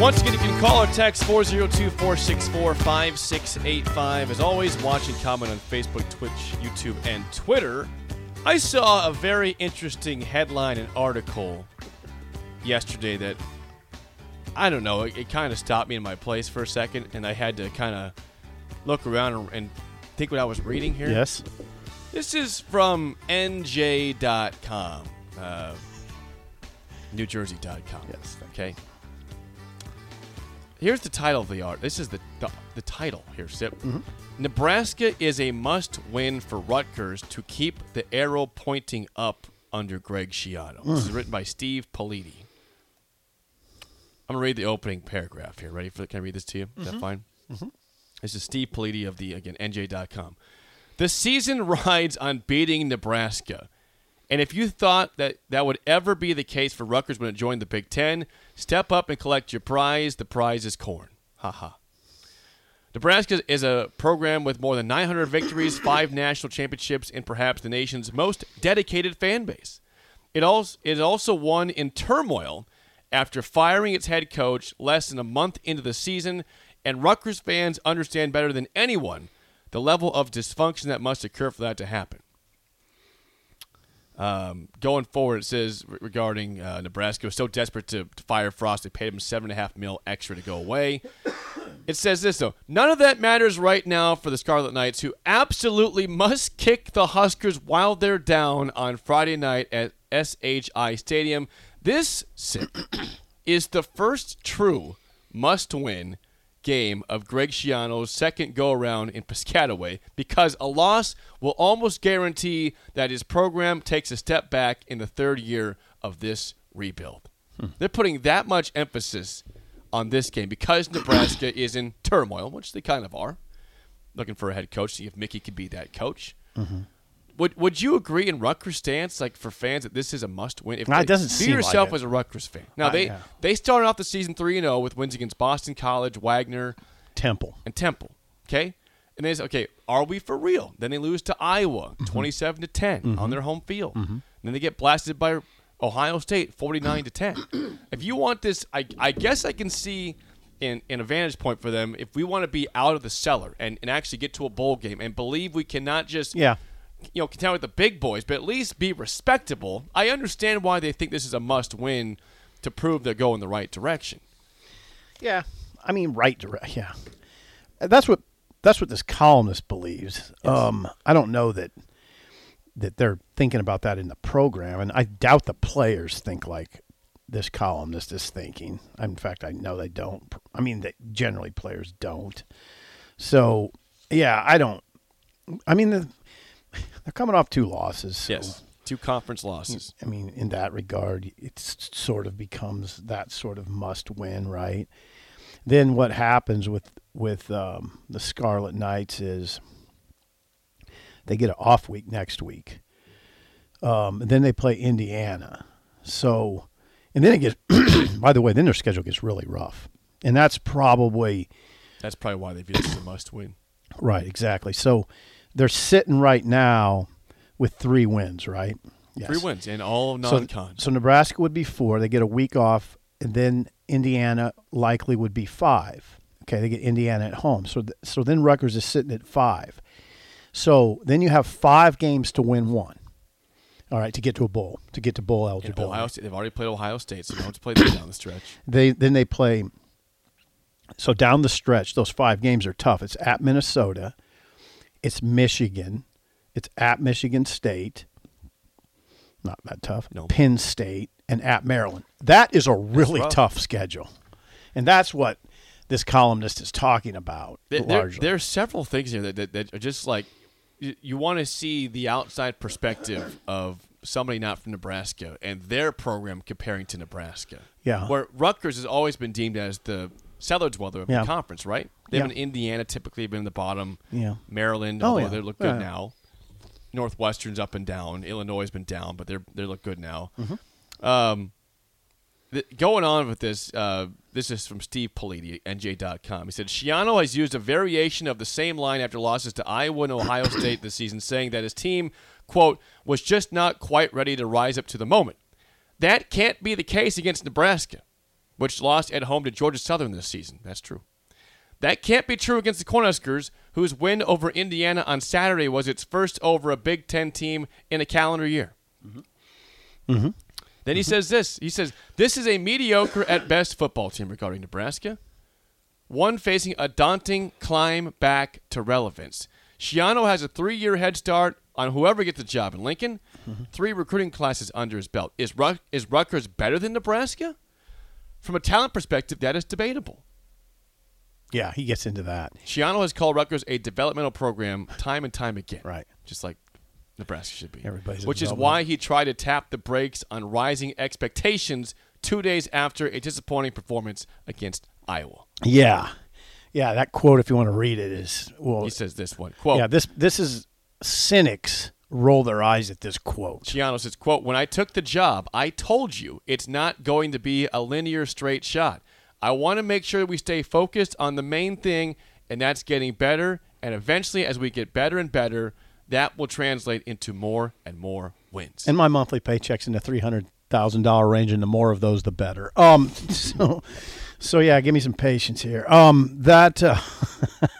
Once again, you can call or text 402 464 5685. As always, watch and comment on Facebook, Twitch, YouTube, and Twitter. I saw a very interesting headline and article yesterday that I don't know, it, it kind of stopped me in my place for a second, and I had to kind of look around and, and think what I was reading here. Yes. This is from NJ.com, uh, NewJersey.com. Yes, Okay. Here's the title of the art. This is the the, the title here, Sip. Mm-hmm. Nebraska is a must-win for Rutgers to keep the arrow pointing up under Greg Schiano. This is mm. written by Steve Politi. I'm gonna read the opening paragraph here. Ready for? Can I read this to you? Is that mm-hmm. fine? Mm-hmm. This is Steve Politi of the again NJ.com. The season rides on beating Nebraska. And if you thought that that would ever be the case for Rutgers when it joined the Big Ten, step up and collect your prize. The prize is corn. Ha ha. Nebraska is a program with more than 900 victories, five national championships, and perhaps the nation's most dedicated fan base. It also it also one in turmoil after firing its head coach less than a month into the season, and Rutgers fans understand better than anyone the level of dysfunction that must occur for that to happen. Um, going forward, it says regarding uh, Nebraska was so desperate to, to fire Frost, they paid him seven and a half mil extra to go away. It says this though: none of that matters right now for the Scarlet Knights, who absolutely must kick the Huskers while they're down on Friday night at SHI Stadium. This is the first true must-win game of Greg Schiano's second go-around in Piscataway because a loss will almost guarantee that his program takes a step back in the third year of this rebuild. Hmm. They're putting that much emphasis on this game because Nebraska is in turmoil, which they kind of are. Looking for a head coach, see if Mickey could be that coach. Mm-hmm. Would Would you agree in Rutgers' stance, like for fans, that this is a must win? If it doesn't see seem yourself like it. as a Rutgers fan. Now Uh, they yeah. they started off the season three and zero with wins against Boston College, Wagner, Temple. and Temple. Okay, and they say, okay, are we for real? Then they lose to Iowa, Mm-hmm. twenty-seven to 10 on their home field. And then they get blasted by Ohio State, forty-nine to ten. If you want this, I, I guess I can see an, an advantage point for them if we want to be out of the cellar and, and actually get to a bowl game and believe we cannot just Yeah. You know, contend with the big boys, but at least be respectable. I understand why they think this is a must win to prove they're going the right direction. Yeah. I mean, right direct. Yeah. That's what that's what this columnist believes. Um, I don't know that that they're thinking about that in the program, and I doubt the players think like this columnist is thinking. In fact, I know they don't. I mean, they, generally players don't. So, yeah, I don't. I mean, the, they're coming off two losses. so- Two conference losses. I mean, in that regard, it sort of becomes that sort of must win, right? Then what happens with with um, the Scarlet Knights is they get an off week next week. Um, and then they play Indiana. So, and then it gets. by the way, then their schedule gets really rough, and that's probably That's probably why they view this as a must win. Right, exactly. So they're sitting right now with three wins, right? Yes. Three wins and all So, non-con. so Nebraska would be four. They get a week off, and then Indiana likely would be five. Okay, they get Indiana at home. So th- so then Rutgers is sitting at five. So then you have five games to win one. All right, to get to a bowl, to get to bowl And eligibility. Ohio State, they've already played Ohio State, so they don't have to play them down the stretch. They then they play. So down the stretch, those five games are tough. It's at Minnesota, it's Michigan, it's at Michigan State. Not that tough. No. Penn State and at Maryland. That is a really tough schedule, and that's what this columnist is talking about There, largely. there are several things here that, that, that are just like you, you want to see the outside perspective of somebody not from Nebraska and their program comparing to Nebraska. Yeah. Where Rutgers has always been deemed as the cellar dweller of Yeah. the conference, right? They've Yeah. been Indiana typically been in the bottom. Yeah. Maryland, Oh, yeah. they look good now. Northwestern's up and down. Illinois has been down, but they're they look good now. Mm-hmm. Um, th- going on with this, uh, this is from Steve Politi, NJ.com. He said Schiano has used a variation of the same line after losses to Iowa and Ohio State this season, saying that his team, quote, was just not quite ready to rise up to the moment. That can't be the case against Nebraska, which lost at home to Georgia Southern this season. That's true. That can't be true against the Cornhuskers, whose win over Indiana on Saturday was its first over a Big Ten team in a calendar year. Mm-hmm. Mm-hmm. Then he mm-hmm. says this. He says, This is a mediocre at best football team regarding Nebraska. One facing a daunting climb back to relevance. Schiano has a three year head start on whoever gets the job in Lincoln. Three recruiting classes under his belt. Is, Rut- is Rutgers better than Nebraska? From a talent perspective, that is debatable. yeah, he gets into that. Schiano has called Rutgers a developmental program time and time again. Right. Just like Nebraska should be. Everybody's Which is why he tried to tap the brakes on rising expectations two days after a disappointing performance against Iowa. Yeah, yeah. That quote, if you want to read it, is well. He says this one quote. yeah, this this is cynics roll their eyes at this quote. Schiano says, quote, When I took the job, I told you it's not going to be a linear straight shot. I want to make sure we stay focused on the main thing, and that's getting better. And eventually, as we get better and better, that will translate into more and more wins. And my monthly paycheck's in the three hundred thousand dollar range, and the more of those, the better. Um, so, so yeah, give me some patience here. Um, that. Uh,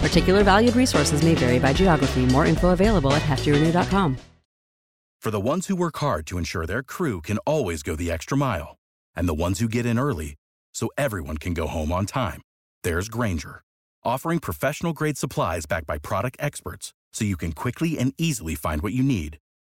Particular valued resources may vary by geography. More info available at heftyrenew.com. For the ones who work hard to ensure their crew can always go the extra mile, and the ones who get in early so everyone can go home on time, there's Grainger, offering professional grade supplies backed by product experts so you can quickly and easily find what you need.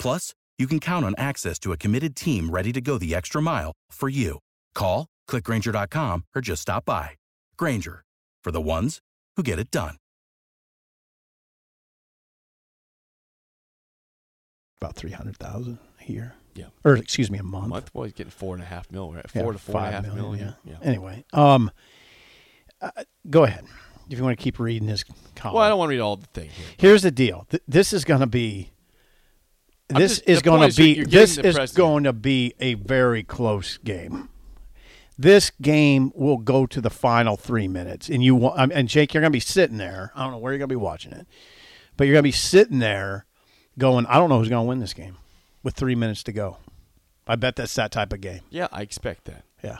Plus, you can count on access to a committed team ready to go the extra mile for you. Call, clickgranger.com, or just stop by. Grainger, for the ones who get it done. About three hundred thousand a year. Yeah. or excuse me, a month. month, boy, he's getting four and a half mil, right? Yeah, Four to four and a five half million, million. Yeah. Yeah. Anyway, um, uh, go ahead if you want to keep reading this column. Well, I don't want to read all the thing here. Here's the deal. Th- this is going to be. This just- is going to is you're- be. you're This is president. going to be a very close game. This game will go to the final three minutes, and you wa- um, and Jake, you're going to be sitting there. I don't know where you're going to be watching it, but you're going to be sitting there, going, "I don't know who's going to win this game," with three minutes to go. I bet that's that type of game. Yeah, I expect that. Yeah.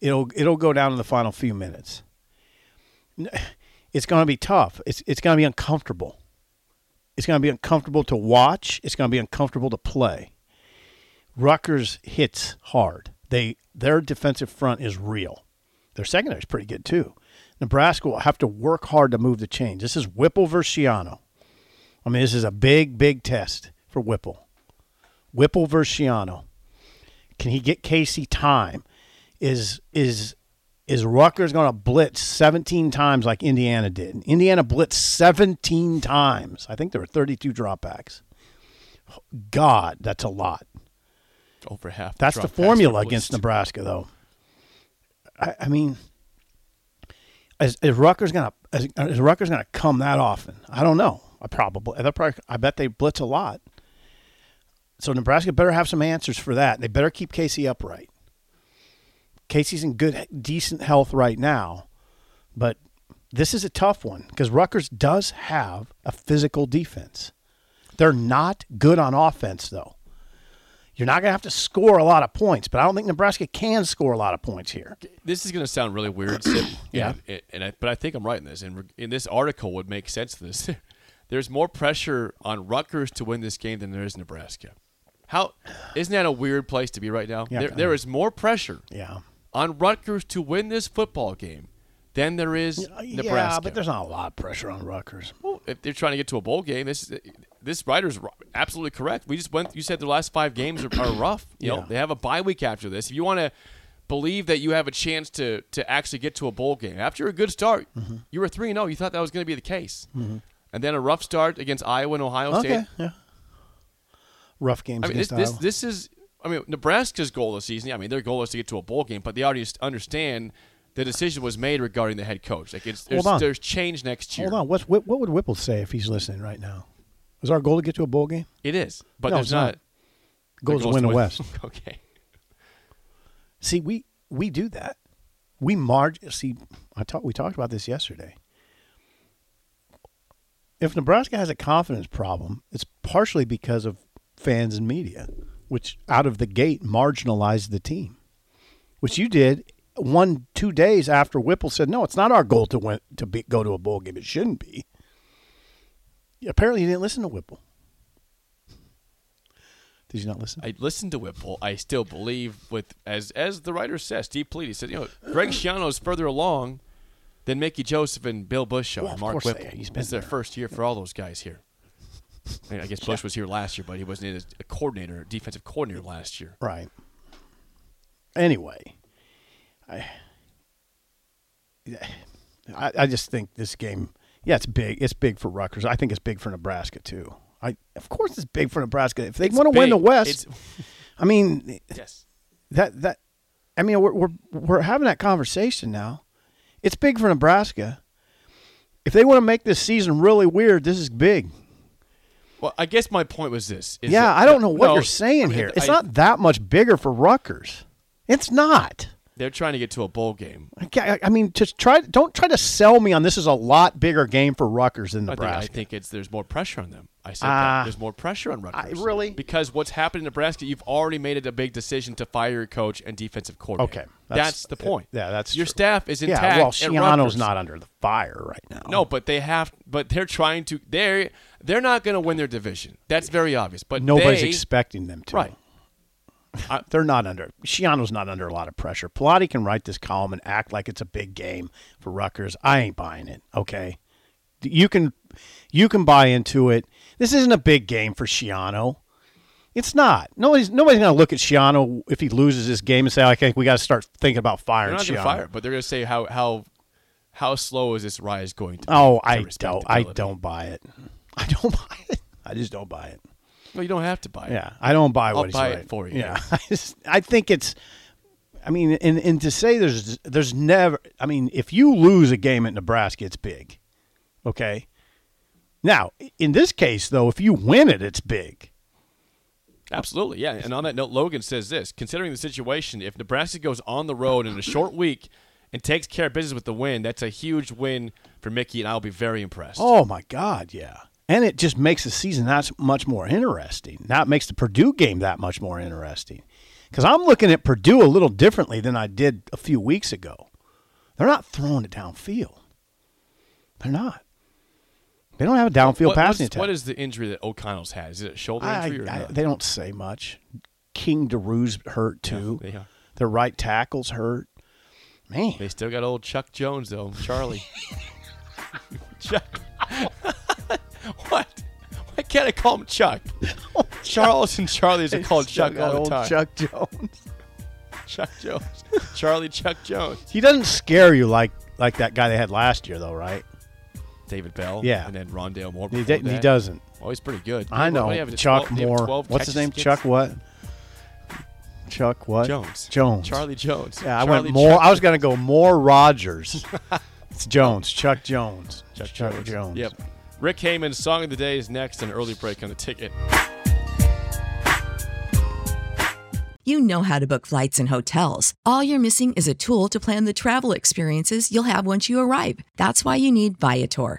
It'll it'll go down to the final few minutes. It's going to be tough. It's it's going to be uncomfortable. It's going to be uncomfortable to watch. It's going to be uncomfortable to play. Rutgers hits hard. They their defensive front is real. Their secondary is pretty good too. Nebraska will have to work hard to move the chains. This is Whipple versus Schiano. I mean, this is a big, big test for Whipple. Whipple versus Schiano. Can he get Casey time? Is is is Rutgers going to blitz 17 times like Indiana did? Indiana blitzed 17 times. I think there were 32 dropbacks. God, that's a lot. Over half. That's the formula against. Nebraska, though. I, I mean, is, is Rutgers gonna is, is Rutgers gonna come that often? I don't know. I probably, they're probably I bet they blitz a lot. So Nebraska better have some answers for that. They better keep Casey upright. Casey's in good, decent health right now, but this is a tough one because Rutgers does have a physical defense. They're not good on offense, though. You're not going to have to score a lot of points, but I don't think Nebraska can score a lot of points here. This is going to sound really weird, Sid, Yeah. and, and I, but I think I'm right in this. And in this article would make sense to this. There's more pressure on Rutgers to win this game than there is Nebraska. How isn't that a weird place to be right now? Yeah, there, there is more pressure Yeah. on Rutgers to win this football game than there is Nebraska. Yeah, but there's not a lot of pressure on Rutgers. Well, if they're trying to get to a bowl game, this this writer's absolutely correct. We just went. You said the last five games are, are rough. You know, they have a bye week after this. If you want to believe that you have a chance to to actually get to a bowl game after a good start, Mm-hmm. you were three and zero. You thought that was going to be the case, and then a rough start against Iowa and Ohio State. Okay, yeah. Rough games I mean, this, against this this is. I mean, Nebraska's goal this season. I mean, their goal is to get to a bowl game, but they already understand the decision was made regarding the head coach. Like it's there's, Hold on. there's change next year. Hold on. What's, what, what would Whipple say if he's listening right now? Is our goal to get to a bowl game? It is, but No, there's it's not. not. Goal is to win the West. okay. See, we we do that. We march. See, I talked. We talked about this yesterday. If Nebraska has a confidence problem, it's partially because of fans and media, which out of the gate marginalized the team, which you did one two days after Whipple said, "No, it's not our goal to win to be, go to a bowl game. It shouldn't be." Apparently, you didn't listen to Whipple. Did you not listen? I listened to Whipple. I still believe with as as the writer says, Steve Politi, he said, you know, Greg Schiano is further along than Mickey Joseph and Bill Busch show. Well, and Mark Whipple. he's been It's their first year for all those guys here. I, mean, I guess Bush was here last year, but he wasn't as a coordinator, defensive coordinator last year. Right. Anyway, I, I I just think this game, yeah, it's big. It's big for Rutgers. I think it's big for Nebraska too. I of course it's big for Nebraska. If they want to win the. West, I mean yes. that that I mean we're we're we're having that conversation now. It's big for Nebraska. If they want to make this season really weird, this is big. Well, I guess my point was this. is yeah, that- I don't know what no, you're saying here. It's I- not that much bigger for Rutgers. It's not. They're trying to get to a bowl game. I I mean, just try. Don't try to sell me on this is a lot bigger game for Rutgers than I think, Nebraska. I think it's there's more pressure on them. I said Ah. that. There's more pressure on Rutgers. really? Because what's happened in Nebraska, you've already made it a big decision to fire your coach and defensive coordinator. Okay, that's, that's- the point. yeah, that's your true. staff is intact. yeah, well, Schiano's not under the fire right now. No, but they have. But they're trying to. They're they're not going to win their division. That's very obvious. But nobody's they, expecting them to. right. They're not under. Schiano's not under a lot of pressure. Politi can write this column and act like it's a big game for Rutgers. I ain't buying it. Okay, you can, you can buy into it. This isn't a big game for Schiano. It's not. Nobody's nobody's going to look at Schiano if he loses this game and say, "Okay, we got to start thinking about They're firing not Schiano." fire, but they're going to say how how how slow is this rise going to? be Oh, I don't. I don't buy it. I don't buy it. I just don't buy it. Well, you don't have to buy it. Yeah, I don't buy I'll what he's buy it for you. Yeah, I, just, I think it's. I mean, and and to say there's there's never. I mean, if you lose a game at Nebraska, it's big. Okay. Now, in this case, though, if you win it, it's big. Absolutely, yeah. And on that note, Logan says this: considering the situation, if Nebraska goes on the road in a short week and takes care of business with the win, that's a huge win for Mickey, and I'll be very impressed. Oh my God, yeah. And it just makes the season that much more interesting. That makes the Purdue game that much more interesting. Because I'm looking at Purdue a little differently than I did a few weeks ago. They're not throwing it downfield. They're not. They don't have a downfield What- passing attack. What is the injury that O'Connell's had? Is it a shoulder I, injury or I- they don't say much. King Doerue's hurt too. they are. Their right tackle's hurt. Man, They still got old Chuck Jones though, Charlie. Chuck. what? Why can't I call him Chuck? Charles and Charlie's are called Chuck all the old time. Chuck Jones. Chuck Jones. Charlie Chuck Jones. He doesn't scare you like like that guy they had last year, though, right? David Bell. Yeah. And then Rondale Moore. He, before d- he doesn't. Oh, he's pretty good. I know. what do Chuck 12 do you have Moore. What's his name? kids? Chuck what? Chuck what? Jones. Jones. Charlie Jones. Yeah, I Charlie went more. Chuck- I was going to go more Rogers. it's Jones. Chuck Jones. Chuck, Chuck Jones. Yep. Rick Heyman's song of the day is next. An early break on the ticket. You know how to book flights and hotels. All you're missing is a tool to plan the travel experiences you'll have once you arrive. That's why you need Viator.